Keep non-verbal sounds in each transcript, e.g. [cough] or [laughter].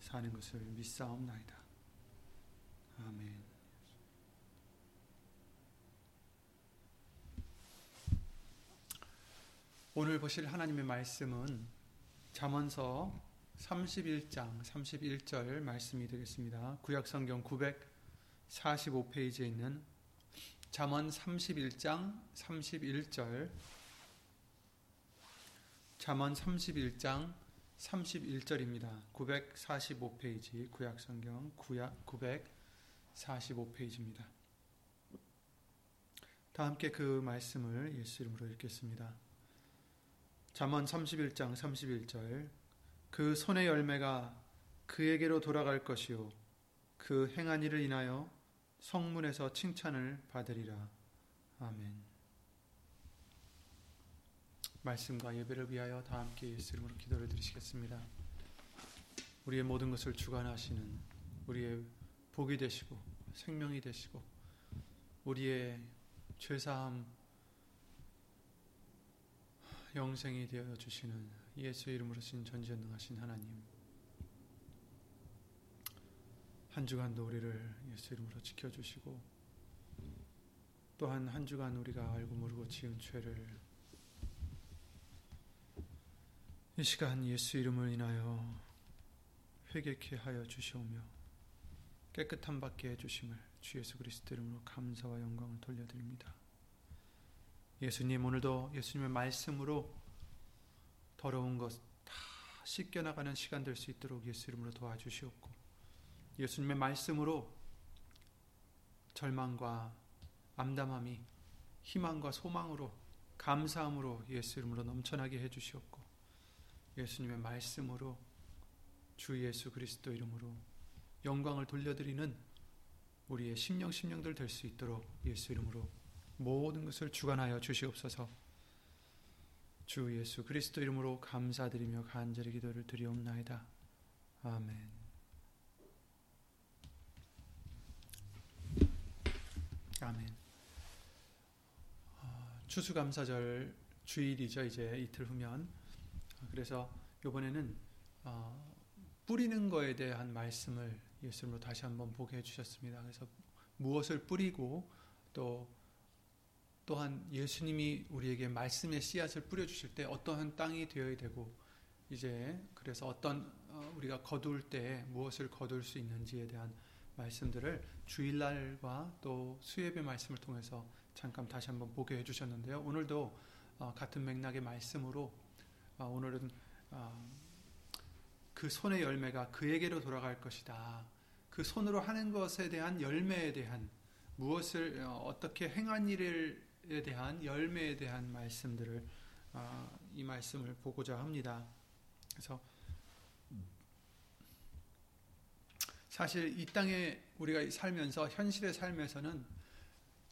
사는 것을 믿사옵나이다. 아멘. 오늘 보실 하나님의 말씀은 잠언서 31장 31절 말씀이 되겠습니다. 구약 성경 945페이지에 있는 잠언 31장 31절 잠언 31장 31절입니다. 945페이지 구약성경 구약 945페이지입니다. 다 함께 그 말씀을 예수 이름으로 읽겠습니다. 잠언 31장 31절 그 손의 열매가 그에게로 돌아갈 것이요 그 행한 일을 인하여 성문에서 칭찬을 받으리라. 아멘. 말씀과 예배를 위하여 다 함께 예수 이름으로 기도를 드리시겠습니다. 우리의 모든 것을 주관하시는 우리의 복이 되시고 생명이 되시고 우리의 죄사함 영생이 되어 주시는 예수 이름으로 신 전지전능하신 하나님 한 주간도 우리를 예수 이름으로 지켜주시고 또한 한 주간 우리가 알고 모르고 지은 죄를 이 시간 예수 이름을 인하여 회개케 하여 주시오며 깨끗함 받게 해 주심을 주 예수 그리스도 이름으로 감사와 영광을 돌려드립니다. 예수님 오늘도 예수님의 말씀으로 더러운 것 다 씻겨 나가는 시간 될 수 있도록 예수 이름으로 도와주시옵고 예수님의 말씀으로 절망과 암담함이 희망과 소망으로 감사함으로 예수 이름으로 넘쳐나게 해 주시옵고 예수님의 말씀으로 주 예수 그리스도 이름으로 영광을 돌려드리는 우리의 심령 심령들 될 수 있도록 예수 이름으로 모든 것을 주관하여 주시옵소서. 주 예수 그리스도 이름으로 감사드리며 간절히 기도를 드리옵나이다. 아멘. 아멘. 추수감사절 주일이죠. 이제 이틀 후면. 그래서 이번에는 어, 뿌리는 거에 대한 말씀을 예수님으로 다시 한번 보게 해주셨습니다. 그래서 무엇을 뿌리고 또 또한 예수님이 우리에게 말씀의 씨앗을 뿌려주실 때 어떠한 땅이 되어야 되고 이제 그래서 어떤 우리가 거둘 때 무엇을 거둘 수 있는지에 대한 말씀들을 주일날과 또 수예배 말씀을 통해서 잠깐 다시 한번 보게 해주셨는데요. 오늘도 같은 맥락의 말씀으로 오늘은 그 손의 열매가 그에게로 돌아갈 것이다. 그 손으로 하는 것에 대한 열매에 대한 무엇을 어떻게 행한 일을 에 대한 열매에 대한 말씀들을 어, 이 말씀을 보고자 합니다. 그래서 사실 이 땅에 우리가 살면서 현실의 삶에서는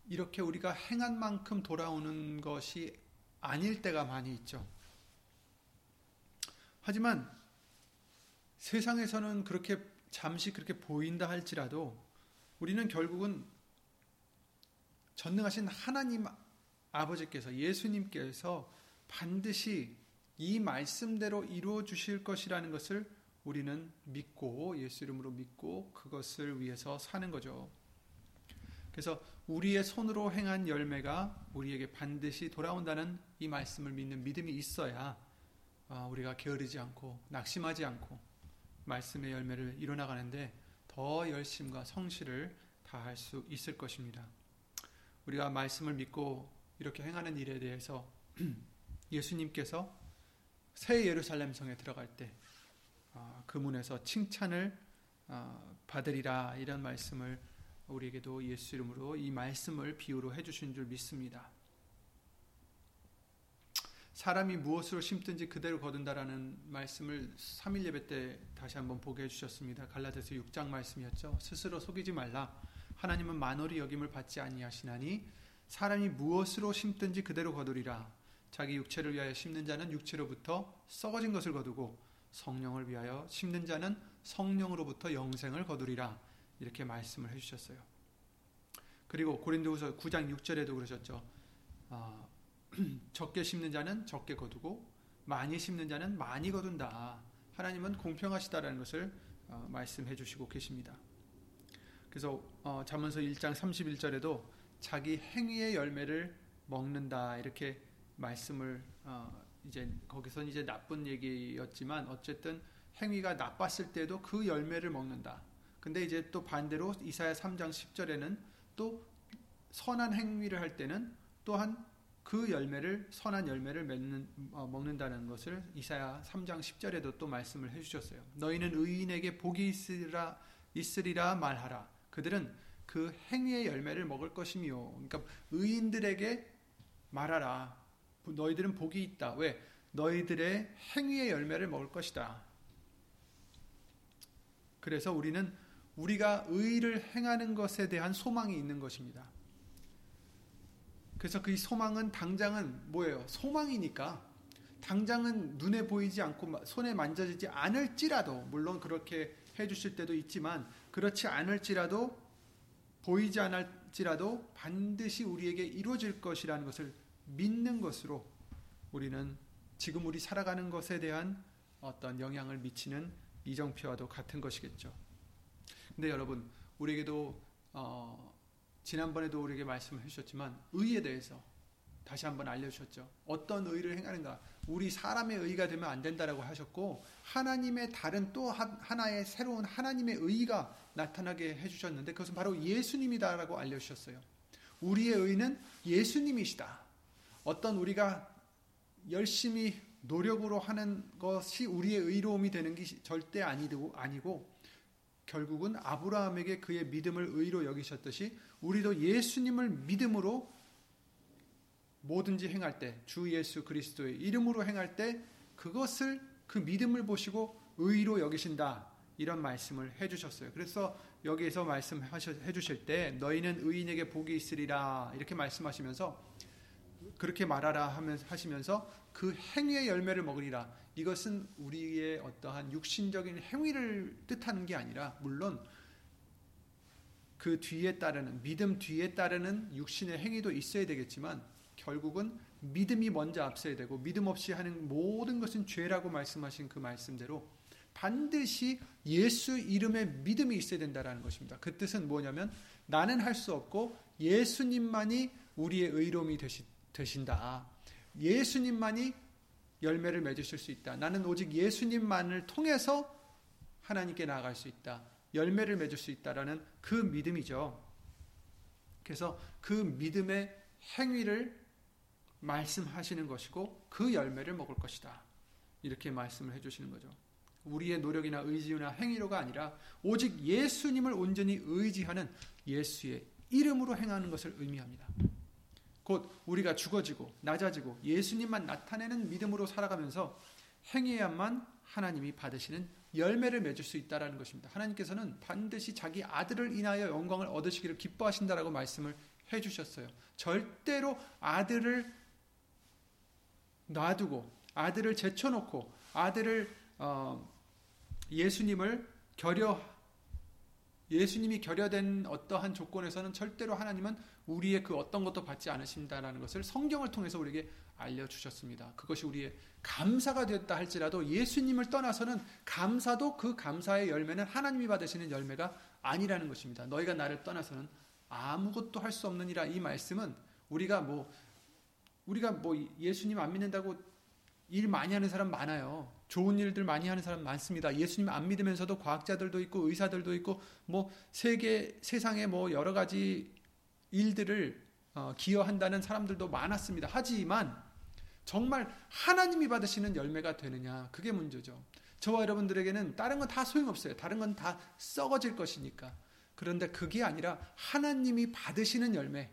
이렇게 우리가 행한 만큼 돌아오는 것이 아닐 때가 많이 있죠. 하지만 세상에서는 그렇게 잠시 그렇게 보인다 할지라도 우리는 결국은 전능하신 하나님 아버지께서 예수님께서 반드시 이 말씀대로 이루어 주실 것이라는 것을 우리는 믿고 예수 이름으로 믿고 그것을 위해서 사는 거죠. 그래서 우리의 손으로 행한 열매가 우리에게 반드시 돌아온다는 이 말씀을 믿는 믿음이 있어야 아, 우리가 게으르지 않고 낙심하지 않고 말씀의 열매를 이뤄나가는데 더 열심과 성실을 다할 수 있을 것입니다. 우리가 말씀을 믿고 이렇게 행하는 일에 대해서 [clears throat] 예수님께서 새 예루살렘 성에 들어갈 때그 아, 문에서 칭찬을 아, 받으리라 이런 말씀을 우리에게도 예수 이름으로 이 말씀을 비유로 해주신 줄 믿습니다. 사람이 무엇으로 심든지 그대로 거둔다라는 말씀을 3일 예배 때 다시 한번 보게 해주셨습니다. 갈라디아서 6장 말씀이었죠. 스스로 속이지 말라. 하나님은 만월이 여김을 받지 아니하시나니 사람이 무엇으로 심든지 그대로 거두리라. 자기 육체를 위하여 심는 자는 육체로부터 썩어진 것을 거두고 성령을 위하여 심는 자는 성령으로부터 영생을 거두리라. 이렇게 말씀을 해주셨어요. 그리고 고린도후서 9장 6절에도 그러셨죠. 어, [clears throat] 적게 심는 자는 적게 거두고 많이 심는 자는 많이 거둔다. 하나님은 공평하시다라는 것을 어, 말씀해 주시고 계십니다. 그래서 어, 잠언서 1장 31절에도 자기 행위의 열매를 먹는다 이렇게 말씀을 어, 이제 거기서 이제 나쁜 얘기였지만 어쨌든 행위가 나빴을 때도 그 열매를 먹는다. 근데 이제 또 반대로 이사야 3장 10절에는 또 선한 행위를 할 때는 또한 그 열매를 선한 열매를 맺는, 어, 먹는다는 것을 이사야 3장 10절에도 또 말씀을 해주셨어요. 너희는 의인에게 복이 있으리라, 있으리라 말하라. 그들은 그 행위의 열매를 먹을 것이며, 그러니까 의인들에게 말하라. 너희들은 복이 있다. 왜? 너희들의 행위의 열매를 먹을 것이다. 그래서 우리는 우리가 의를 행하는 것에 대한 소망이 있는 것입니다. 그래서 그 소망은 당장은 뭐예요? 소망이니까 당장은 눈에 보이지 않고 손에 만져지지 않을지라도 물론 그렇게 해주실 때도 있지만 그렇지 않을지라도 보이지 않을지라도 반드시 우리에게 이루어질 것이라는 것을 믿는 것으로 우리는 지금 우리 살아가는 것에 대한 어떤 영향을 미치는 이정표와도 같은 것이겠죠. 근데 여러분 우리에게도 어, 지난번에도 우리에게 말씀을 해주셨지만 의에 대해서 다시 한번 알려주셨죠. 어떤 의를 행하는가. 우리 사람의 의가 되면 안 된다라고 하셨고 하나님의 다른 또 하나의 새로운 하나님의 의가 나타나게 해주셨는데 그것은 바로 예수님이다라고 알려주셨어요. 우리의 의는 예수님이시다. 어떤 우리가 열심히 노력으로 하는 것이 우리의 의로움이 되는 게 절대 아니고 결국은 아브라함에게 그의 믿음을 의로 여기셨듯이 우리도 예수님을 믿음으로 뭐든지 행할 때 주 예수 그리스도의 이름으로 행할 때 그것을 그 믿음을 보시고 의로 여기신다 이런 말씀을 해주셨어요. 그래서 여기에서 말씀해 주실 때 너희는 의인에게 복이 있으리라 이렇게 말씀하시면서 그렇게 말하라 하시면서 그 행위의 열매를 먹으리라 이것은 우리의 어떠한 육신적인 행위를 뜻하는 게 아니라 물론 그 뒤에 따르는 믿음 뒤에 따르는 육신의 행위도 있어야 되겠지만 결국은 믿음이 먼저 앞서야 되고 믿음 없이 하는 모든 것은 죄라고 말씀하신 그 말씀대로 반드시 예수 이름의 믿음이 있어야 된다라는 것입니다. 그 뜻은 뭐냐면 나는 할 수 없고 예수님만이 우리의 의로움이 되시, 되신다. 예수님만이 열매를 맺으실 수 있다. 나는 오직 예수님만을 통해서 하나님께 나아갈 수 있다. 열매를 맺을 수 있다라는 그 믿음이죠. 그래서 그 믿음의 행위를 말씀하시는 것이고 그 열매를 먹을 것이다. 이렇게 말씀을 해 주시는 거죠. 우리의 노력이나 의지나 행위로가 아니라 오직 예수님을 온전히 의지하는 예수의 이름으로 행하는 것을 의미합니다. 곧 우리가 죽어지고 낮아지고 예수님만 나타내는 믿음으로 살아가면서 행해야만 하나님이 받으시는 열매를 맺을 수 있다라는 것입니다. 하나님께서는 반드시 자기 아들을 인하여 영광을 얻으시기를 기뻐하신다라고 말씀을 해 주셨어요. 절대로 아들을 놔두고 아들을 제쳐놓고 아들을 어, 예수님을 결여 예수님이 결여된 어떠한 조건에서는 절대로 하나님은 우리의 그 어떤 것도 받지 않으신다라는 것을 성경을 통해서 우리에게 알려주셨습니다. 그것이 우리의 감사가 되었다 할지라도 예수님을 떠나서는 감사도 그 감사의 열매는 하나님이 받으시는 열매가 아니라는 것입니다. 너희가 나를 떠나서는 아무것도 할 수 없느니라 이 말씀은 우리가 뭐 우리가 뭐 예수님 안 믿는다고 일 많이 하는 사람 많아요. 좋은 일들 많이 하는 사람 많습니다. 예수님 안 믿으면서도 과학자들도 있고 의사들도 있고 뭐 세계 세상에 뭐 여러 가지 일들을 어, 기여한다는 사람들도 많았습니다. 하지만 정말 하나님이 받으시는 열매가 되느냐 그게 문제죠. 저와 여러분들에게는 다른 건 다 소용없어요. 다른 건 다 썩어질 것이니까. 그런데 그게 아니라 하나님이 받으시는 열매.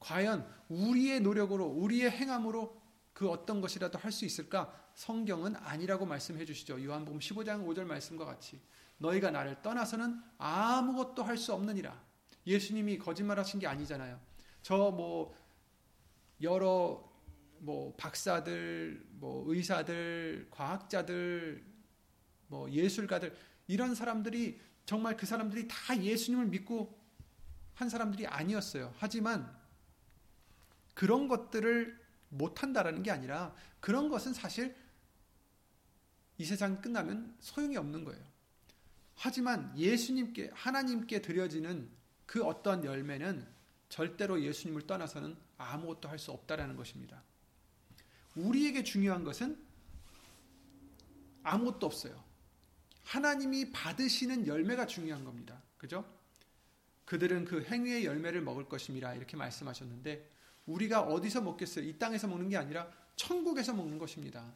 과연 우리의 노력으로 우리의 행함으로 그 어떤 것이라도 할 수 있을까? 성경은 아니라고 말씀해 주시죠. 요한복음 15장 5절 말씀과 같이 너희가 나를 떠나서는 아무것도 할 수 없느니라. 예수님이 거짓말하신 게 아니잖아요. 저 뭐 여러 뭐 박사들, 뭐 의사들, 과학자들, 뭐 예술가들 이런 사람들이 정말 그 사람들이 다 예수님을 믿고 한 사람들이 아니었어요. 하지만 그런 것들을 못한다라는 게 아니라 그런 것은 사실 이 세상 끝나면 소용이 없는 거예요. 하지만 예수님께, 하나님께 드려지는 그 어떤 열매는 절대로 예수님을 떠나서는 아무것도 할 수 없다라는 것입니다. 우리에게 중요한 것은 아무것도 없어요. 하나님이 받으시는 열매가 중요한 겁니다. 그죠? 그들은 그 행위의 열매를 먹을 것입니다. 이렇게 말씀하셨는데 우리가 어디서 먹겠어요? 이 땅에서 먹는 게 아니라 천국에서 먹는 것입니다.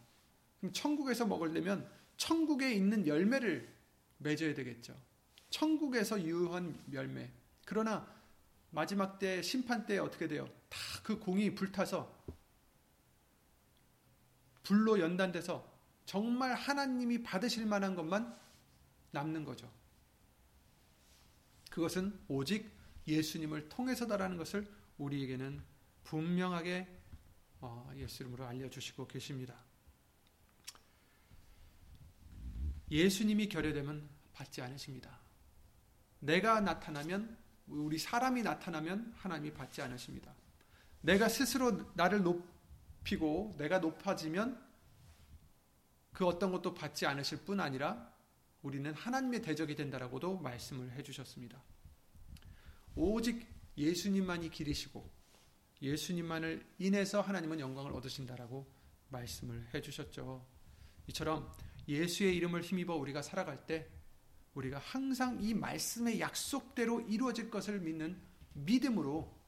그럼 천국에서 먹으려면 천국에 있는 열매를 맺어야 되겠죠. 천국에서 유효한 열매. 그러나 마지막 때 심판 때 어떻게 돼요? 다 그 공이 불타서 불로 연단돼서 정말 하나님이 받으실 만한 것만 남는 거죠. 그것은 오직 예수님을 통해서다라는 것을 우리에게는 분명하게 어, 예수 이름으로 알려주시고 계십니다. 예수님이 결여되면 받지 않으십니다. 내가 나타나면 우리 사람이 나타나면 하나님이 받지 않으십니다. 내가 스스로 나를 높이고 내가 높아지면 그 어떤 것도 받지 않으실 뿐 아니라 우리는 하나님의 대적이 된다라고도 말씀을 해주셨습니다. 오직 예수님만이 길이시고 예수님만을 인해서 하나님은 영광을 얻으신다라고 말씀을 해주셨죠. 이처럼 예수의 이름을 힘입어 우리가 살아갈 때 우리가 항상 이 말씀의 약속대로 이루어질 것을 믿는 믿음으로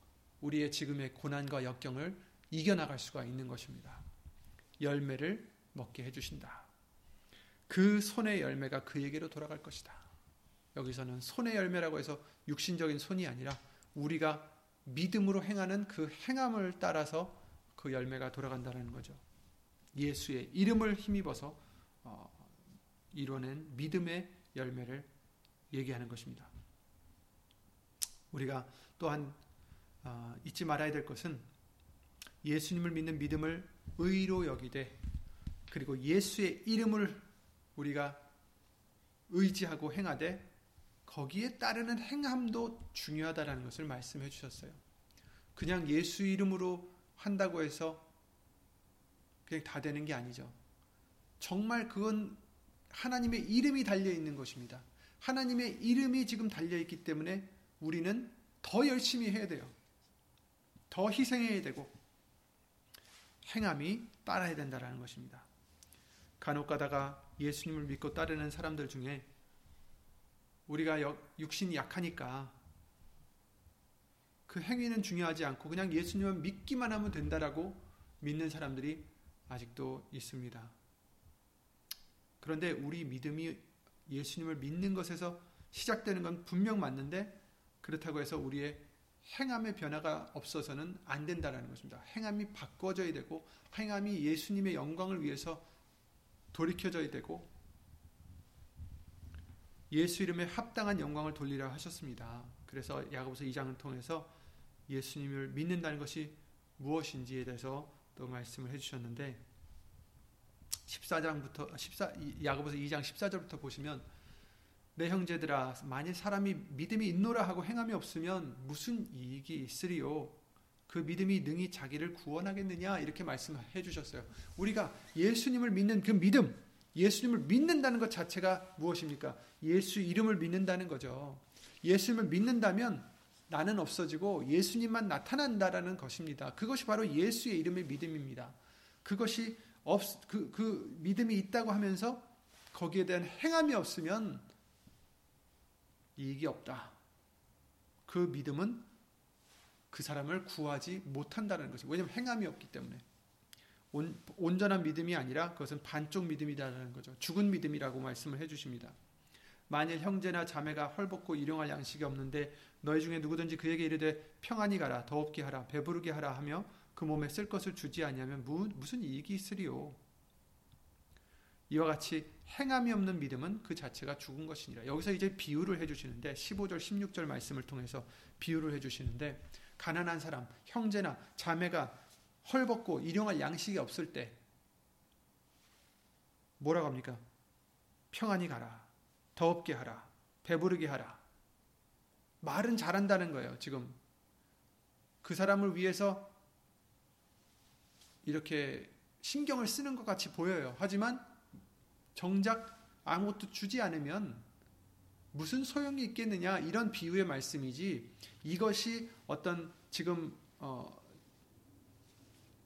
우리의 지금의 고난과 역경을 이겨나갈 수가 있는 것입니다. 열매를 먹게 해주신다. 그 손의 열매가 그에게로 돌아갈 것이다. 여기서는 손의 열매라고 해서 육신적인 손이 아니라 우리가 믿음으로 행하는 그 행함을 따라서 그 열매가 돌아간다는 거죠. 예수의 이름을 힘입어서 어, 이뤄낸 믿음의 열매를 얘기하는 것입니다. 우리가 또한 어, 잊지 말아야 될 것은 예수님을 믿는 믿음을 의로 여기되 그리고 예수의 이름을 우리가 의지하고 행하되 거기에 따르는 행함도 중요하다라는 것을 말씀해 주셨어요. 그냥 예수 이름으로 한다고 해서 그냥 다 되는 게 아니죠. 정말 그건 하나님의 이름이 달려 있는 것입니다. 하나님의 이름이 지금 달려 있기 때문에 우리는 더 열심히 해야 돼요. 더 희생해야 되고 행함이 따라야 된다라는 것입니다. 간혹 가다가 예수님을 믿고 따르는 사람들 중에 우리가 육신이 약하니까 그 행위는 중요하지 않고 그냥 예수님을 믿기만 하면 된다라고 믿는 사람들이 아직도 있습니다. 그런데 우리 믿음이 예수님을 믿는 것에서 시작되는 건 분명 맞는데 그렇다고 해서 우리의 행함의 변화가 없어서는 안 된다라는 것입니다. 행함이 바꿔져야 되고 행함이 예수님의 영광을 위해서 돌이켜져야 되고 예수 이름에 합당한 영광을 돌리라 하셨습니다. 그래서 야고보서 2장을 통해서 예수님을 믿는다는 것이 무엇인지에 대해서 또 말씀을 해주셨는데 14장부터 14 야고보서 2장 14절부터 보시면 내 형제들아 만일 사람이 믿음이 있노라 하고 행함이 없으면 무슨 이익이 있으리요 그 믿음이 능히 자기를 구원하겠느냐 이렇게 말씀해 주셨어요. 우리가 예수님을 믿는 그 믿음 예수님을 믿는다는 것 자체가 무엇입니까? 예수 이름을 믿는다는 거죠. 예수님을 믿는다면 나는 없어지고 예수님만 나타난다라는 것입니다. 그것이 바로 예수의 이름의 믿음입니다. 그것이 없, 그, 그 믿음이 있다고 하면서 거기에 대한 행함이 없으면 이익이 없다. 그 믿음은 그 사람을 구하지 못한다는 것이 왜냐하면 행함이 없기 때문에 온, 온전한 믿음이 아니라 그것은 반쪽 믿음이라는 거죠. 죽은 믿음이라고 말씀을 해주십니다. 만일 형제나 자매가 헐벗고 일용할 양식이 없는데 너희 중에 누구든지 그에게 이르되 평안히 가라 더 없게 하라 배부르게 하라 하며 그 몸에 쓸 것을 주지 아니하면 무슨 이익이 있으리요 이와 같이 행함이 없는 믿음은 그 자체가 죽은 것이니라 여기서 이제 비유를 해주시는데 15절 16절 말씀을 통해서 비유를 해주시는데 가난한 사람 형제나 자매가 헐벗고 일용할 양식이 없을 때 뭐라고 합니까? 평안히 가라 더 없게 하라 배부르게 하라 말은 잘한다는 거예요, 지금. 그 사람을 위해서 이렇게 신경을 쓰는 것 같이 보여요. 하지만 정작 아무것도 주지 않으면 무슨 소용이 있겠느냐 이런 비유의 말씀이지 이것이 어떤 지금 어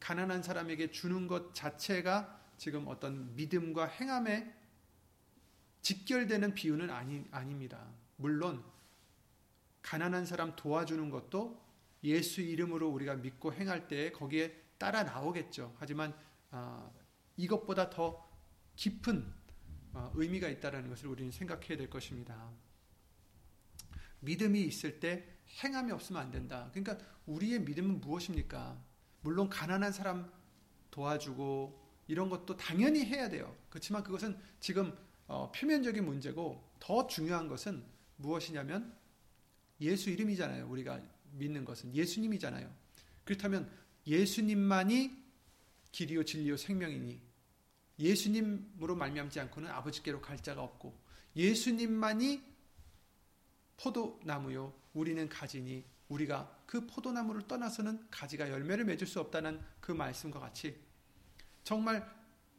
가난한 사람에게 주는 것 자체가 지금 어떤 믿음과 행함에 직결되는 비유는 아니, 아닙니다. 물론 가난한 사람 도와주는 것도 예수 이름으로 우리가 믿고 행할 때 거기에 따라 나오겠죠. 하지만 어, 이것보다 더 깊은 어, 의미가 있다는 것을 우리는 생각해야 될 것입니다. 믿음이 있을 때 행함이 없으면 안 된다. 그러니까 우리의 믿음은 무엇입니까? 물론 가난한 사람 도와주고 이런 것도 당연히 해야 돼요. 그렇지만 그것은 지금 어, 표면적인 문제고 더 중요한 것은 무엇이냐면 예수 이름이잖아요. 우리가 믿는 것은 예수님이잖아요. 그렇다면 예수님만이 길이요 진리요 생명이니 예수님으로 말미암지 않고는 아버지께로 갈 자가 없고 예수님만이 포도나무요 우리는 가지니 우리가 그 포도나무를 떠나서는 가지가 열매를 맺을 수 없다는 그 말씀과 같이 정말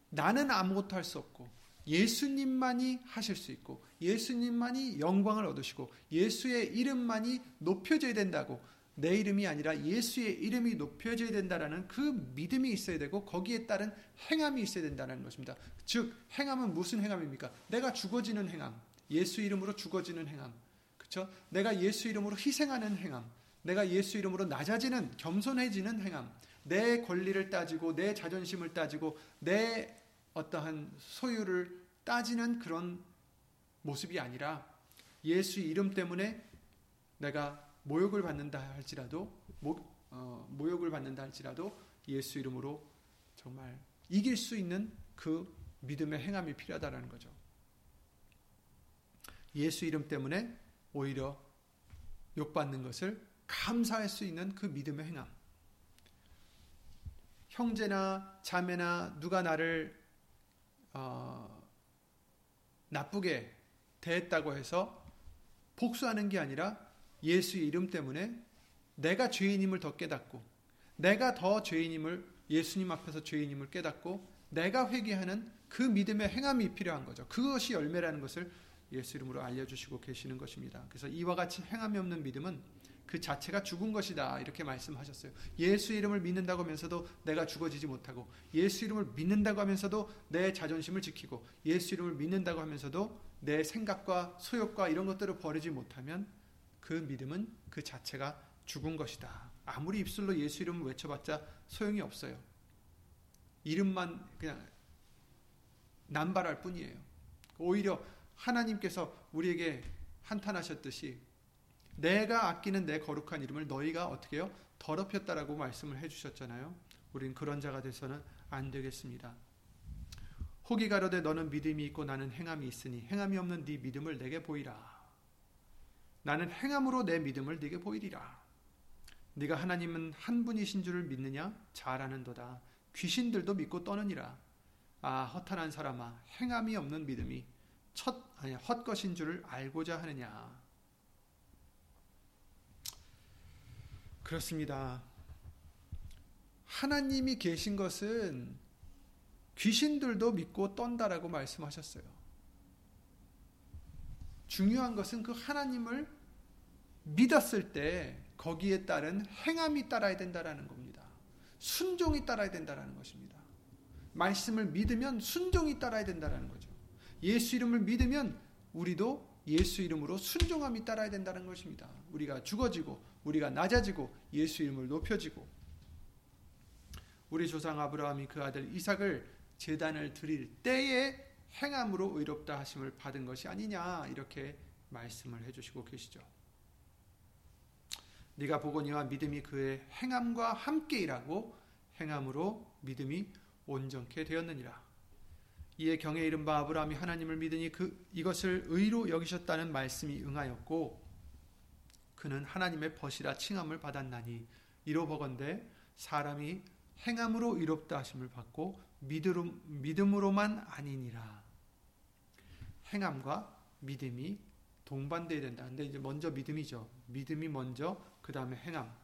나는 아무것도 할 수 없고 예수님만이 하실 수 있고 예수님만이 영광을 얻으시고 예수의 이름만이 높여져야 된다고 내 이름이 아니라 예수의 이름이 높여져야 된다라는 그 믿음이 있어야 되고 거기에 따른 행함이 있어야 된다는 것입니다. 즉 행함은 무슨 행함입니까? 내가 죽어지는 행함, 예수 이름으로 죽어지는 행함, 그렇죠? 내가 예수 이름으로 희생하는 행함, 내가 예수 이름으로 낮아지는 겸손해지는 행함, 내 권리를 따지고 내 자존심을 따지고 내 어떠한 소유를 따지는 그런 모습이 아니라 예수 이름 때문에 내가 모욕을 받는다 할지라도 모, 어, 모욕을 받는다 할지라도 예수 이름으로 정말 이길 수 있는 그 믿음의 행함이 필요하다는 거죠. 예수 이름 때문에 오히려 욕받는 것을 감사할 수 있는 그 믿음의 행함. 형제나 자매나 누가 나를 어, 나쁘게 대했다고 해서 복수하는 게 아니라 예수의 이름 때문에 내가 죄인임을 더 깨닫고 내가 더 죄인임을 예수님 앞에서 죄인임을 깨닫고 내가 회개하는 그 믿음의 행함이 필요한 거죠. 그것이 열매라는 것을 예수 이름으로 알려주시고 계시는 것입니다. 그래서 이와 같이 행함이 없는 믿음은 그 자체가 죽은 것이다. 이렇게 말씀하셨어요. 예수 이름을 믿는다고 하면서도 내가 죽어지지 못하고, 예수 이름을 믿는다고 하면서도 내 자존심을 지키고, 예수 이름을 믿는다고 하면서도 내 생각과 소욕과 이런 것들을 버리지 못하면 그 믿음은 그 자체가 죽은 것이다. 아무리 입술로 예수 이름을 외쳐봤자 소용이 없어요. 이름만 그냥 남발할 뿐이에요. 오히려 하나님께서 우리에게 한탄하셨듯이 내가 아끼는 내 거룩한 이름을 너희가 어떻게 해요? 더럽혔다라고 말씀을 해주셨잖아요. 우린 그런 자가 돼서는 안 되겠습니다. 혹이 가로되 너는 믿음이 있고 나는 행함이 있으니 행함이 없는 네 믿음을 내게 보이라. 나는 행함으로 내 믿음을 네게 보이리라. 네가 하나님은 한 분이신 줄을 믿느냐? 잘 아는도다. 귀신들도 믿고 떠느니라. 아 허탄한 사람아 행함이 없는 믿음이 첫 아니 헛것인 줄을 알고자 하느냐. 그렇습니다. 하나님이 계신 것은 귀신들도 믿고 떤다라고 말씀하셨어요. 중요한 것은 그 하나님을 믿었을 때 거기에 따른 행함이 따라야 된다라는 겁니다. 순종이 따라야 된다라는 것입니다. 말씀을 믿으면 순종이 따라야 된다는 거죠. 예수 이름을 믿으면 우리도 예수 이름으로 순종함이 따라야 된다는 것입니다. 우리가 죽어지고 우리가 낮아지고 예수 이름을 높여지고 우리 조상 아브라함이 그 아들 이삭을 제단을 드릴 때에 행함으로 의롭다 하심을 받은 것이 아니냐 이렇게 말씀을 해주시고 계시죠. 네가 보거니와 믿음이 그의 행함과 함께 일하고 행함으로 믿음이 온전케 되었느니라. 이에 경에 이른 바 아브라함이 하나님을 믿으니 그 이것을 의로 여기셨다는 말씀이 응하였고 그는 하나님의 벗이라 칭함을 받았나니 이로 보건대 사람이 행함으로 의롭다 하심을 받고 믿음 으로만 아니니라. 행함과 믿음이 동반돼야 된다. 근데 이제 먼저 믿음이죠. 믿음이 먼저 그 다음에 행함.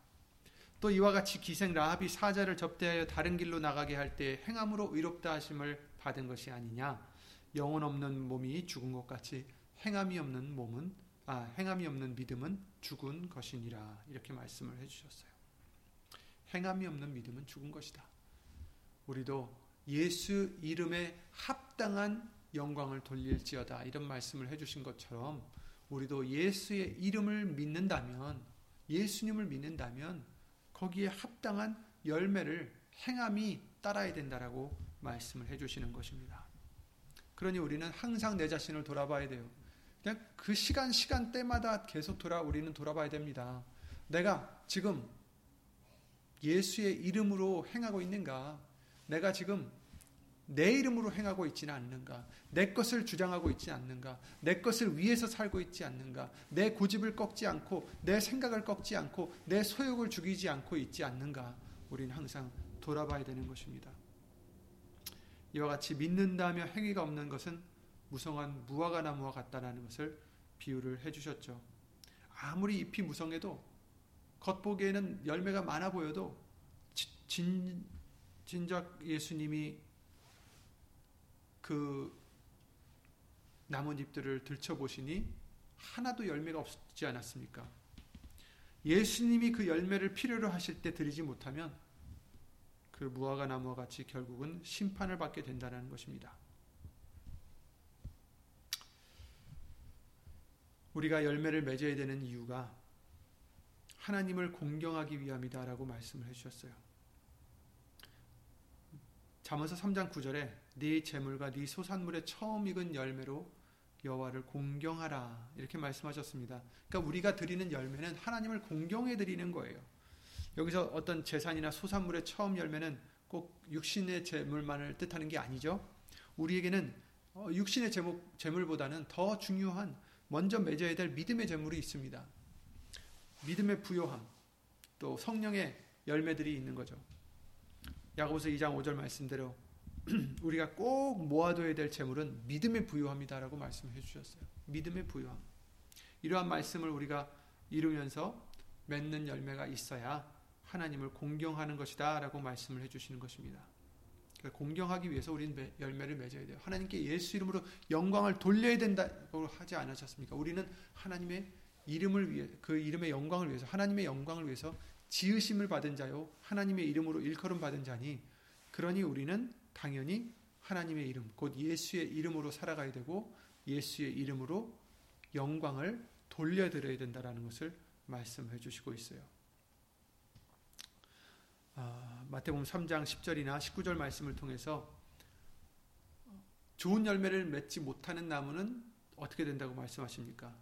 또 이와 같이 기생 라합이 사자를 접대하여 다른 길로 나가게 할 때 행함으로 의롭다 하심을 받은 것이 아니냐. 영혼 없는 몸이 죽은 것 같이 행함이 없는 몸은 아 행함이 없는 믿음은 죽은 것이니라 이렇게 말씀을 해주셨어요. 행함이 없는 믿음은 죽은 것이다. 우리도 예수 이름에 합당한 영광을 돌릴지어다 이런 말씀을 해주신 것처럼 우리도 예수의 이름을 믿는다면 예수님을 믿는다면 거기에 합당한 열매를 행함이 따라야 된다라고 말씀을 해주시는 것입니다. 그러니 우리는 항상 내 자신을 돌아봐야 돼요. 그냥 그 시간 시간 때마다 계속 돌아 우리는 돌아봐야 됩니다. 내가 지금 예수의 이름으로 행하고 있는가? 내가 지금 내 이름으로 행하고 있지는 않는가? 내 것을 주장하고 있지 않는가? 내 것을 위해서 살고 있지 않는가? 내 고집을 꺾지 않고 내 생각을 꺾지 않고 내 소욕을 죽이지 않고 있지 않는가? 우리는 항상 돌아봐야 되는 것입니다. 이와 같이 믿는다며 행위가 없는 것은 무성한 무화과 나무와 같다라는 것을 비유를 해주셨죠. 아무리 잎이 무성해도 겉보기에는 열매가 많아 보여도 진, 진작 예수님이 그 나뭇잎들을 들춰보시니 하나도 열매가 없지 않았습니까? 예수님이 그 열매를 필요로 하실 때 드리지 못하면 그 무화과 나무와 같이 결국은 심판을 받게 된다는 것입니다. 우리가 열매를 맺어야 되는 이유가 하나님을 공경하기 위함이다라고 말씀을 해주셨어요. 잠언서 3장 9절에 네 재물과 네 소산물의 처음 익은 열매로 여호와를 공경하라 이렇게 말씀하셨습니다. 그러니까 우리가 드리는 열매는 하나님을 공경해 드리는 거예요. 여기서 어떤 재산이나 소산물의 처음 열매는 꼭 육신의 재물만을 뜻하는 게 아니죠. 우리에게는 어, 육신의 재물보다는 더 중요한 먼저 맺어야 될 믿음의 재물이 있습니다. 믿음의 부요함, 또 성령의 열매들이 있는 거죠. 야고보서 2장 5절 말씀대로 [clears throat] 우리가 꼭 모아둬야 될 재물은 믿음의 부요함이다라고 말씀해 주셨어요. 믿음의 부요함. 이러한 말씀을 우리가 이루면서 맺는 열매가 있어야 하나님을 공경하는 것이다 라고 말씀을 해 주시는 것입니다. 그러니까 공경하기 위해서 우리는 열매를 맺어야 돼요. 하나님께 예수 이름으로 영광을 돌려야 된다고 하지 않으셨습니까? 우리는 하나님의 이름을 위해 그 이름의 영광을 위해서 하나님의 영광을 위해서 지으심을 받은 자요 하나님의 이름으로 일컬음 받은 자니 그러니 우리는 당연히 하나님의 이름 곧 예수의 이름으로 살아가야 되고 예수의 이름으로 영광을 돌려드려야 된다라는 것을 말씀해 주시고 있어요. 아, 마태복음 3장 10절이나 19절 말씀을 통해서 좋은 열매를 맺지 못하는 나무는 어떻게 된다고 말씀하십니까?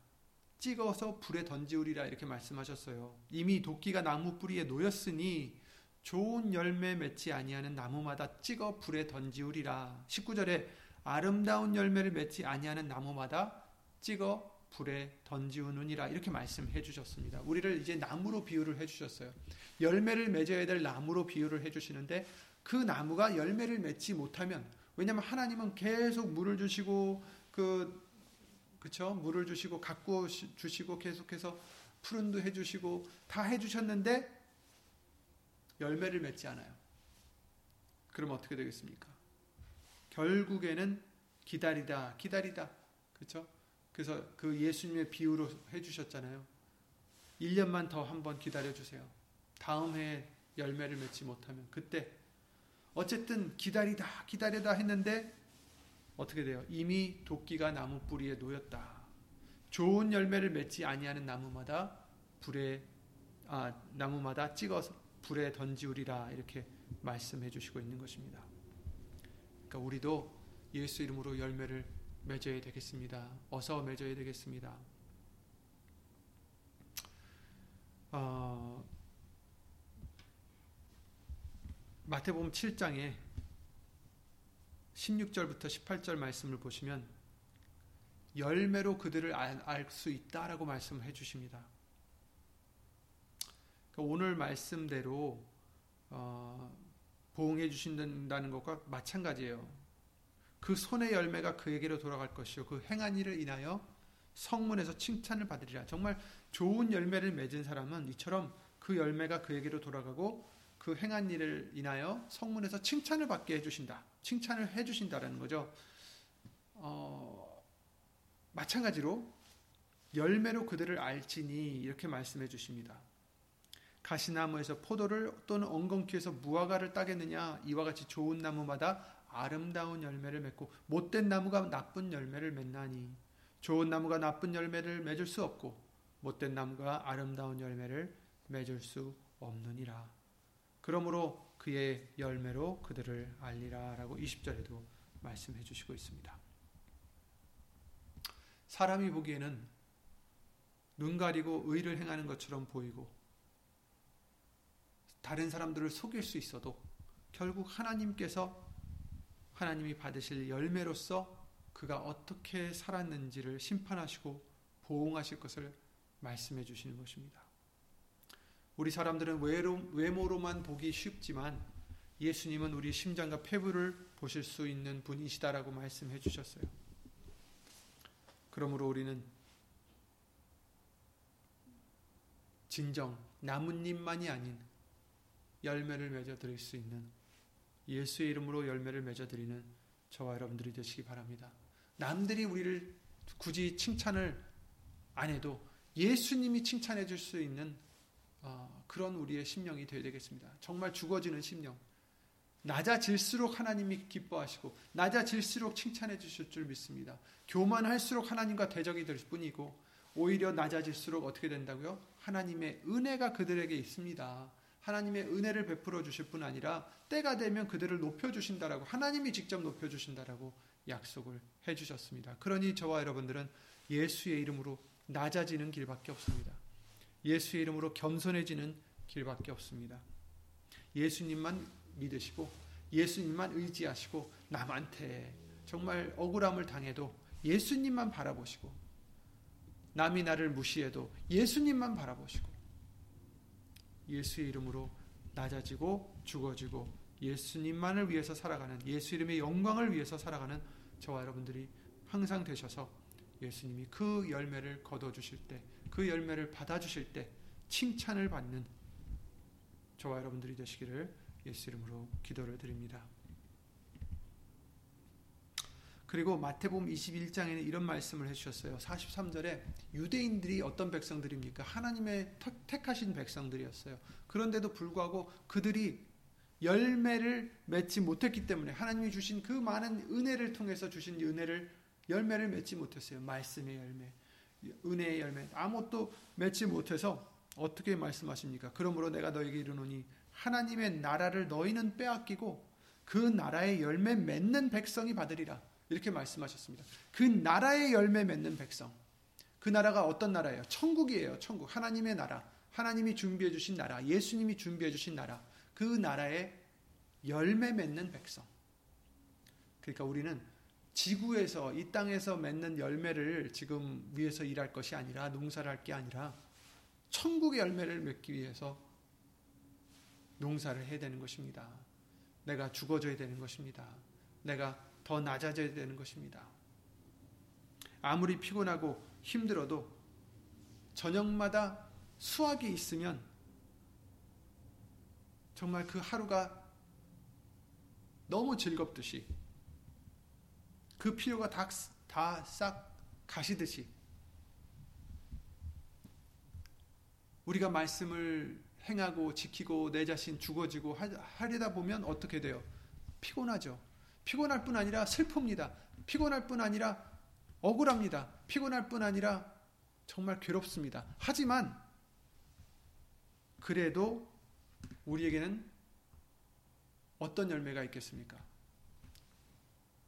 찍어서 불에 던지우리라 이렇게 말씀하셨어요. 이미 도끼가 나무 뿌리에 놓였으니 좋은 열매 맺지 아니하는 나무마다 찍어 불에 던지우리라. 19절에 아름다운 열매를 맺지 아니하는 나무마다 찍어 불에 던지우느니라 이렇게 말씀해 주셨습니다. 우리를 이제 나무로 비유를 해 주셨어요. 열매를 맺어야 될 나무로 비유를 해 주시는데 그 나무가 열매를 맺지 못하면 왜냐하면 하나님은 계속 물을 주시고 그 그쵸 물을 주시고 가꾸어 주시고 계속해서 푸른도 해 주시고 다 해 주셨는데 열매를 맺지 않아요. 그럼 어떻게 되겠습니까? 결국에는 기다리다 기다리다 그렇죠? 그래서 그 예수님의 비유로 해주셨잖아요. 1년만 더 한번 기다려주세요. 다음 해에 열매를 맺지 못하면 그때 어쨌든 기다리다 기다리다 했는데 어떻게 돼요? 이미 도끼가 나무 뿌리에 놓였다. 좋은 열매를 맺지 아니하는 나무마다 불에 아, 나무마다 찍어서 불에 던지우리라 이렇게 말씀해 주시고 있는 것입니다. 그러니까 우리도 예수 이름으로 열매를 맺어야 되겠습니다. 어서 맺어야 되겠습니다. 어, 마태복음 7장에 16절부터 18절 말씀을 보시면 열매로 그들을 알 수 있다라고 말씀해 주십니다. 그러니까 오늘 말씀대로 어, 보응해 주신다는 것과 마찬가지예요. 그 손의 열매가 그에게로 돌아갈 것이요 그 행한 일을 인하여 성문에서 칭찬을 받으리라. 정말 좋은 열매를 맺은 사람은 이처럼 그 열매가 그에게로 돌아가고 그 행한 일을 인하여 성문에서 칭찬을 받게 해주신다. 칭찬을 해주신다라는 거죠. 어, 마찬가지로 열매로 그들을 알지니 이렇게 말씀해 주십니다. 가시나무에서 포도를 또는 엉겅퀴에서 무화과를 따겠느냐 이와 같이 좋은 나무마다 아름다운 열매를 맺고 못된 나무가 나쁜 열매를 맺나니 좋은 나무가 나쁜 열매를 맺을 수 없고 못된 나무가 아름다운 열매를 맺을 수 없느니라. 그러므로 그의 열매로 그들을 알리라라고 20절에도 말씀해 주시고 있습니다. 사람이 보기에는 눈 가리고 의를 행하는 것처럼 보이고 다른 사람들을 속일 수 있어도 결국 하나님께서 하나님이 받으실 열매로서 그가 어떻게 살았는지를 심판하시고 보응하실 것을 말씀해 주시는 것입니다. 우리 사람들은 외모로만 보기 쉽지만 예수님은 우리 심장과 폐부를 보실 수 있는 분이시다라고 말씀해 주셨어요. 그러므로 우리는 진정 나뭇잎만이 아닌 열매를 맺어 드릴 수 있는 예수의 이름으로 열매를 맺어 드리는 저와 여러분들이 되시기 바랍니다. 남들이 우리를 굳이 칭찬을 안 해도 예수님이 칭찬해 줄 수 있는 어, 그런 우리의 심령이 되어야 되겠습니다. 정말 죽어지는 심령. 낮아질수록 하나님이 기뻐하시고 낮아질수록 칭찬해 주실 줄 믿습니다. 교만할수록 하나님과 대적이 될 뿐이고 오히려 낮아질수록 어떻게 된다고요? 하나님의 은혜가 그들에게 있습니다. 하나님의 은혜를 베풀어 주실 뿐 아니라 때가 되면 그들을 높여 주신다라고 하나님이 직접 높여 주신다라고 약속을 해 주셨습니다. 그러니 저와 여러분들은 예수의 이름으로 낮아지는 길밖에 없습니다. 예수의 이름으로 겸손해지는 길밖에 없습니다. 예수님만 믿으시고 예수님만 의지하시고 남한테 정말 억울함을 당해도 예수님만 바라보시고 남이 나를 무시해도 예수님만 바라보시고 예수의 이름으로 낮아지고 죽어지고 예수님만을 위해서 살아가는 예수 이름의 영광을 위해서 살아가는 저와 여러분들이 항상 되셔서 예수님이 그 열매를 거둬 주실 때, 그 열매를 받아 주실 때 칭찬을 받는 저와 여러분들이 되시기를 예수 이름으로 기도를 드립니다. 그리고 마태복음 21장에는 이런 말씀을 해주셨어요. 43절에 유대인들이 어떤 백성들입니까? 하나님의 택하신 백성들이었어요. 그런데도 불구하고 그들이 열매를 맺지 못했기 때문에 하나님이 주신 그 많은 은혜를 통해서 주신 은혜를 열매를 맺지 못했어요. 말씀의 열매, 은혜의 열매 아무것도 맺지 못해서 어떻게 말씀하십니까? 그러므로 내가 너에게 이르노니 하나님의 나라를 너희는 빼앗기고 그 나라의 열매 맺는 백성이 받으리라. 이렇게 말씀하셨습니다. 그 나라의 열매 맺는 백성. 그 나라가 어떤 나라예요? 천국이에요. 천국. 하나님의 나라. 하나님이 준비해 주신 나라. 예수님이 준비해 주신 나라. 그 나라의 열매 맺는 백성. 그러니까 우리는 지구에서 이 땅에서 맺는 열매를 지금 위해서 일할 것이 아니라 농사를 할 게 아니라 천국의 열매를 맺기 위해서 농사를 해야 되는 것입니다. 내가 죽어줘야 되는 것입니다. 내가 더 낮아져야 되는 것입니다. 아무리 피곤하고 힘들어도 저녁마다 수학이 있으면 정말 그 하루가 너무 즐겁듯이 그 필요가 다싹 가시듯이 우리가 말씀을 행하고 지키고 내 자신 죽어지고 하려다 보면 어떻게 돼요? 피곤하죠. 피곤할 뿐 아니라 슬픕니다. 피곤할 뿐 아니라 억울합니다. 피곤할 뿐 아니라 정말 괴롭습니다. 하지만 그래도 우리에게는 어떤 열매가 있겠습니까?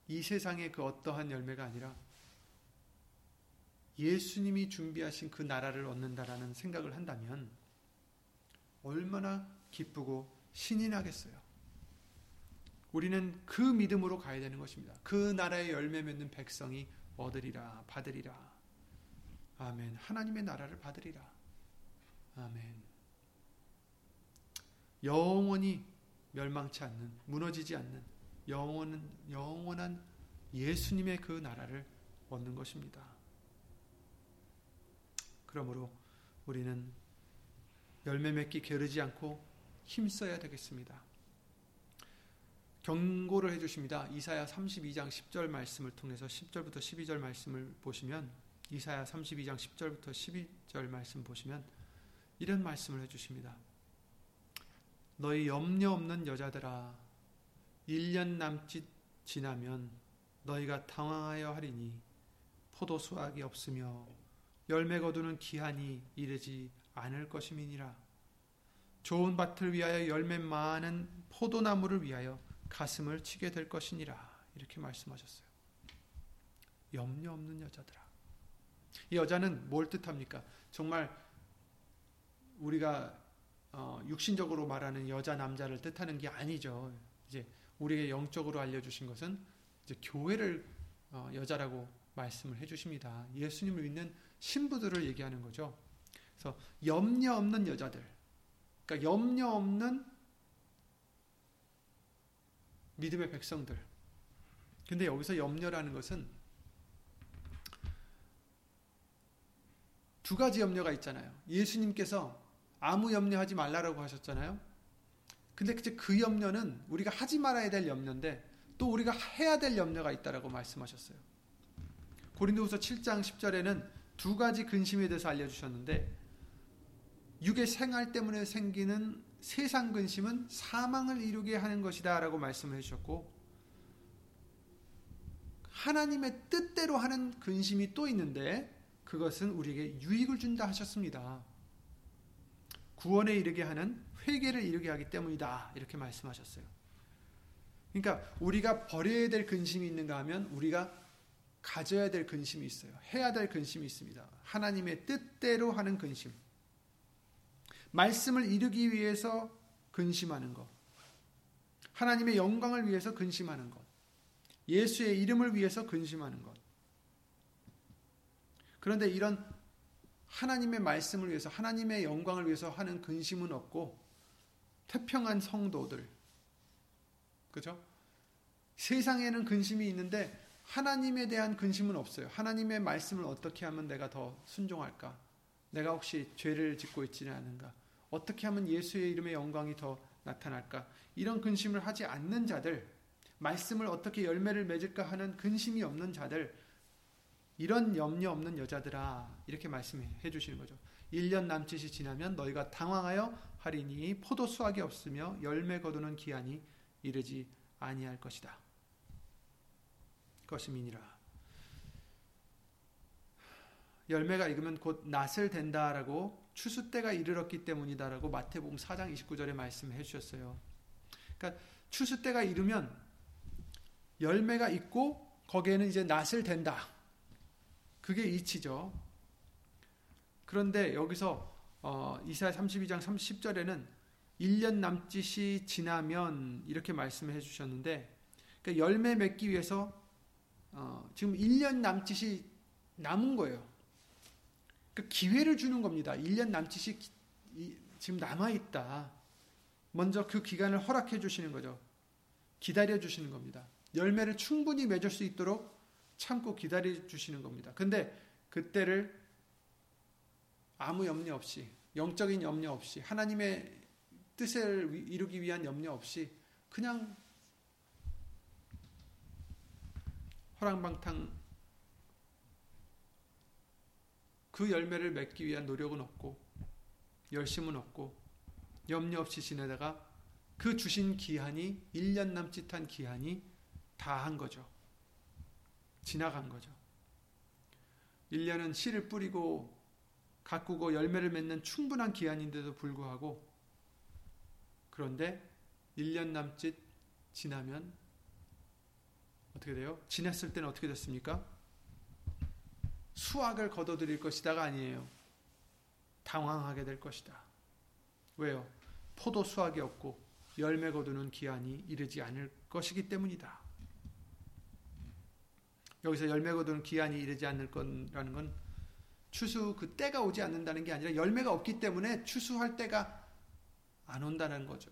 이 세상의 그 어떠한 열매가 아니라 예수님이 준비하신 그 나라를 얻는다라는 생각을 한다면 얼마나 기쁘고 신이 나겠어요. 우리는 그 믿음으로 가야 되는 것입니다. 그 나라의 열매 맺는 백성이 얻으리라, 받으리라. 아멘. 하나님의 나라를 받으리라. 아멘. 영원히 멸망치 않는, 무너지지 않는 영원한, 영원한 예수님의 그 나라를 얻는 것입니다. 그러므로 우리는 열매 맺기 게으르지 않고 힘써야 되겠습니다. 경고를 해 주십니다. 이사야 32장 10절 말씀을 통해서 10절부터 12절 말씀을 보시면 이사야 32장 10절부터 12절 말씀 보시면 이런 말씀을 해 주십니다. 너희 염려 없는 여자들아 1년 남짓 지나면 너희가 당황하여 하리니 포도 수확이 없으며 열매 거두는 기한이 이르지 않을 것임이니라. 좋은 밭을 위하여 열매 많은 포도나무를 위하여 가슴을 치게 될 것이니라. 이렇게 말씀하셨어요. 염려 없는 여자들아. 이 여자는 뭘 뜻합니까? 정말 우리가 어, 육신적으로 말하는 여자 남자를 뜻하는 게 아니죠. 이제 우리에게 영적으로 알려주신 것은 이제 교회를 어, 여자라고 말씀을 해주십니다. 예수님을 믿는 신부들을 얘기하는 거죠. 그래서 염려 없는 여자들, 그러니까 염려 없는 믿음의 백성들. 근데 여기서 염려라는 것은 두 가지 염려가 있잖아요. 예수님께서 아무 염려하지 말라라고 하셨잖아요. 근데 그 염려는 우리가 하지 말아야 될 염려인데 또 우리가 해야 될 염려가 있다라고 말씀하셨어요. 고린도후서 7장 10절에는 두 가지 근심에 대해서 알려 주셨는데 육의 생활 때문에 생기는 세상 근심은 사망을 이루게 하는 것이다 라고 말씀을 해주셨고 하나님의 뜻대로 하는 근심이 또 있는데 그것은 우리에게 유익을 준다 하셨습니다. 구원에 이르게 하는 회개를 이루게 하기 때문이다. 이렇게 말씀하셨어요. 그러니까 우리가 버려야 될 근심이 있는가 하면 우리가 가져야 될 근심이 있어요. 해야 될 근심이 있습니다. 하나님의 뜻대로 하는 근심. 말씀을 이루기 위해서 근심하는 것. 하나님의 영광을 위해서 근심하는 것. 예수의 이름을 위해서 근심하는 것. 그런데 이런 하나님의 말씀을 위해서 하나님의 영광을 위해서 하는 근심은 없고 태평한 성도들 그죠? 세상에는 근심이 있는데 하나님에 대한 근심은 없어요. 하나님의 말씀을 어떻게 하면 내가 더 순종할까? 내가 혹시 죄를 짓고 있지는 않은가? 어떻게 하면 예수의 이름의 영광이 더 나타날까? 이런 근심을 하지 않는 자들, 말씀을 어떻게 열매를 맺을까 하는 근심이 없는 자들, 이런 염려 없는 여자들아 이렇게 말씀해 주시는 거죠. 1년 남짓이 지나면 너희가 당황하여 하리니 포도 수확이 없으며 열매 거두는 기한이 이르지 아니할 것이다. 것임이니라. 열매가 익으면 곧 낫을 된다라고 추수 때가 이르렀기 때문이다라고 마태복음 4장 29절에 말씀해 주셨어요. 그러니까 추수 때가 이르면 열매가 있고 거기에는 이제 낫을 된다. 그게 이치죠. 그런데 여기서 어, 이사야 32장 30절에는 1년 남짓이 지나면 이렇게 말씀해 주셨는데 그러니까 열매 맺기 위해서 어, 지금 1년 남짓이 남은 거예요. 그 기회를 주는 겁니다. 1년 남짓이 지금 남아 있다. 먼저 그 기간을 허락해 주시는 거죠. 기다려 주시는 겁니다. 열매를 충분히 맺을 수 있도록 참고 기다려 주시는 겁니다. 근데 그때를 아무 염려 없이 영적인 염려 없이 하나님의 뜻을 이루기 위한 염려 없이 그냥 허랑방탕 그 열매를 맺기 위한 노력은 없고 열심은 없고 염려 없이 지내다가 그 주신 기한이 1년 남짓한 기한이 다 한 거죠. 지나간 거죠. 1년은 씨를 뿌리고 가꾸고 열매를 맺는 충분한 기한인데도 불구하고 그런데 1년 남짓 지나면 어떻게 돼요? 지났을 때는 어떻게 됐습니까? 수확을 거둬들일 것이다가 아니에요. 당황하게 될 것이다. 왜요? 포도 수확이 없고 열매 거두는 기한이 이르지 않을 것이기 때문이다. 여기서 열매 거두는 기한이 이르지 않을 거라는 건 추수 그 때가 오지 않는다는 게 아니라 열매가 없기 때문에 추수할 때가 안 온다는 거죠.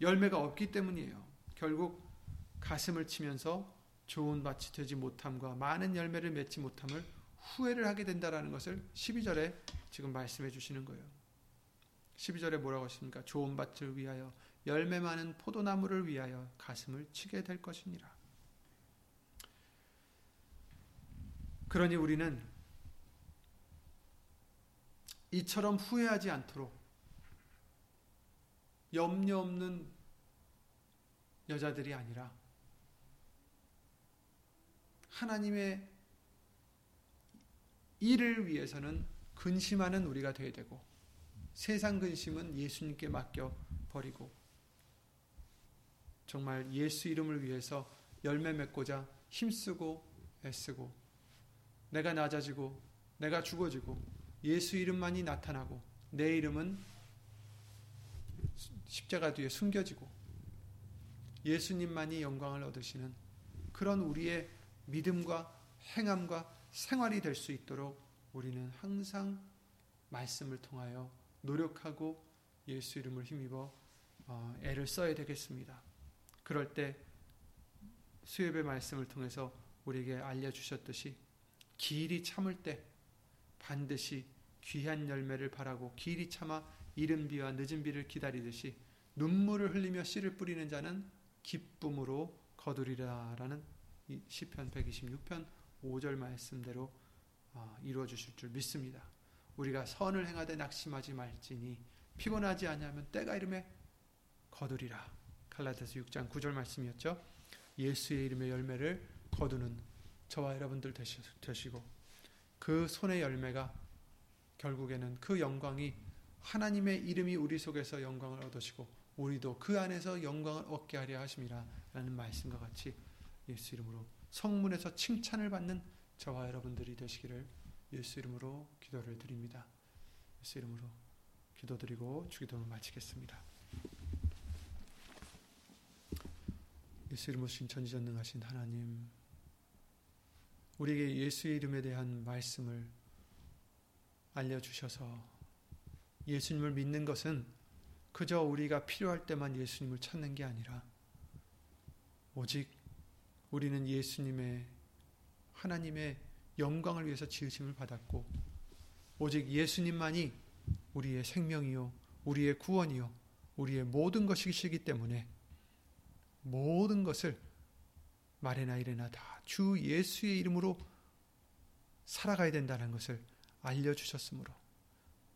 열매가 없기 때문이에요. 결국 가슴을 치면서 좋은 밭이 되지 못함과 많은 열매를 맺지 못함을 후회를 하게 된다라는 것을 12절에 지금 말씀해 주시는 거예요. 12절에 뭐라고 하십니까? 좋은 밭을 위하여 열매 많은 포도나무를 위하여 가슴을 치게 될 것이니라. 그러니 우리는 이처럼 후회하지 않도록 염려 없는 여자들이 아니라 하나님의 일을 위해서는 근심하는 우리가 되어야 되고 세상 근심은 예수님께 맡겨 버리고 정말 예수 이름을 위해서 열매 맺고자 힘쓰고 애쓰고 내가 낮아지고 내가 죽어지고 예수 이름만이 나타나고 내 이름은 십자가 뒤에 숨겨지고 예수님만이 영광을 얻으시는 그런 우리의 믿음과 행함과 생활이 될 수 있도록 우리는 항상 말씀을 통하여 노력하고 예수 이름을 힘입어 어, 애를 써야 되겠습니다. 그럴 때 수협의 말씀을 통해서 우리에게 알려주셨듯이 길이 참을 때 반드시 귀한 열매를 바라고 길이 참아 이른 비와 늦은 비를 기다리듯이 눈물을 흘리며 씨를 뿌리는 자는 기쁨으로 거두리라라는 시편 126편 5절 말씀대로 어, 이루어 주실 줄 믿습니다. 우리가 선을 행하되 낙심하지 말지니 피곤하지 아니하면 때가 이름에 거두리라. 갈라디아서 6장 9절 말씀이었죠. 예수의 이름의 열매를 거두는 저와 여러분들 되시고 그 손의 열매가 결국에는 그 영광이 하나님의 이름이 우리 속에서 영광을 얻으시고 우리도 그 안에서 영광을 얻게 하려 하심이라 라는 말씀과 같이 예수 이름으로 성문에서 칭찬을 받는 저와 여러분들이 되시기를 예수 이름으로 기도를 드립니다. 예수 이름으로 기도드리고 주기도를 마치겠습니다. 예수 이름으로 신천지전능하신 하나님 우리에게 예수의 이름에 대한 말씀을 알려주셔서 예수님을 믿는 것은 그저 우리가 필요할 때만 예수님을 찾는 게 아니라 오직 우리는 예수님의 하나님의 영광을 위해서 지으심을 받았고 오직 예수님만이 우리의 생명이요 우리의 구원이요 우리의 모든 것이시기 때문에 모든 것을 말이나 이래나 다 주 예수의 이름으로 살아가야 된다는 것을 알려주셨으므로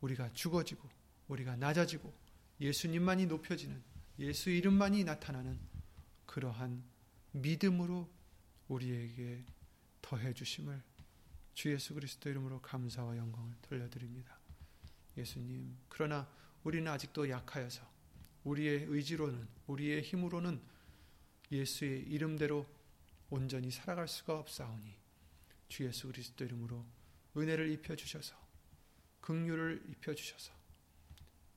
우리가 죽어지고 우리가 낮아지고 예수님만이 높여지는 예수 이름만이 나타나는 그러한 믿음으로 우리에게 더해 주심을 주 예수 그리스도 이름으로 감사와 영광을 돌려드립니다. 예수님, 그러나 우리는 아직도 약하여서 우리의 의지로는 우리의 힘으로는 예수의 이름대로 온전히 살아갈 수가 없사오니 주 예수 그리스도 이름으로 은혜를 입혀 주셔서 긍휼을 입혀 주셔서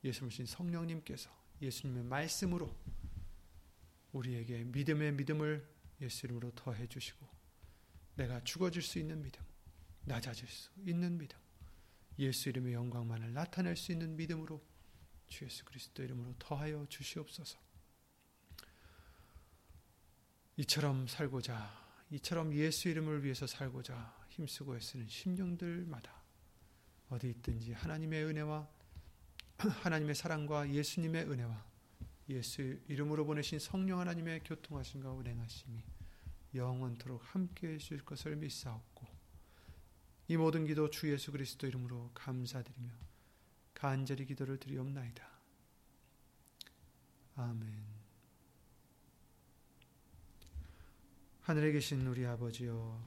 예수님 성령님께서 예수님의 말씀으로 우리에게 믿음의 믿음을 예수 이름으로 더해 주시고 내가 죽어질 수 있는 믿음, 낮아질 수 있는 믿음, 예수 이름의 영광만을 나타낼 수 있는 믿음으로 주 예수 그리스도 이름으로 더하여 주시옵소서. 이처럼 살고자, 이처럼 예수 이름을 위해서 살고자 힘쓰고 애쓰는 심령들마다 어디 있든지 하나님의 은혜와 [clears throat] 하나님의 사랑과 예수님의 은혜와 예수 이름으로 보내신 성령 하나님의 교통하심과 운행하심이 영원토록 함께 해 주실 것을 믿사옵고 이 모든 기도 주 예수 그리스도 이름으로 감사드리며 간절히 기도를 드리옵나이다. 아멘. 하늘에 계신 우리 아버지여,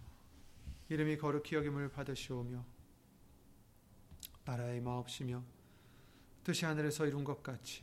이름이 거룩히 여김을 받으시오며, 나라의 마옵시며, 뜻이 하늘에서 이룬 것 같이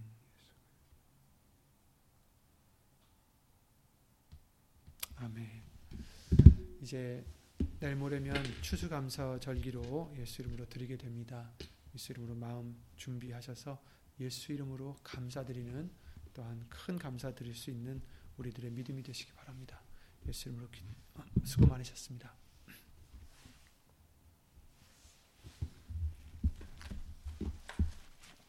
아멘 이제 내일 모레면 추수감사 절기로 예수 이름으로 드리게 됩니다. 예수 이름으로 마음 준비하셔서 예수 이름으로 감사드리는 또한 큰 감사 드릴 수 있는 우리들의 믿음이 되시기 바랍니다. 예수 이름으로 수고 많으셨습니다.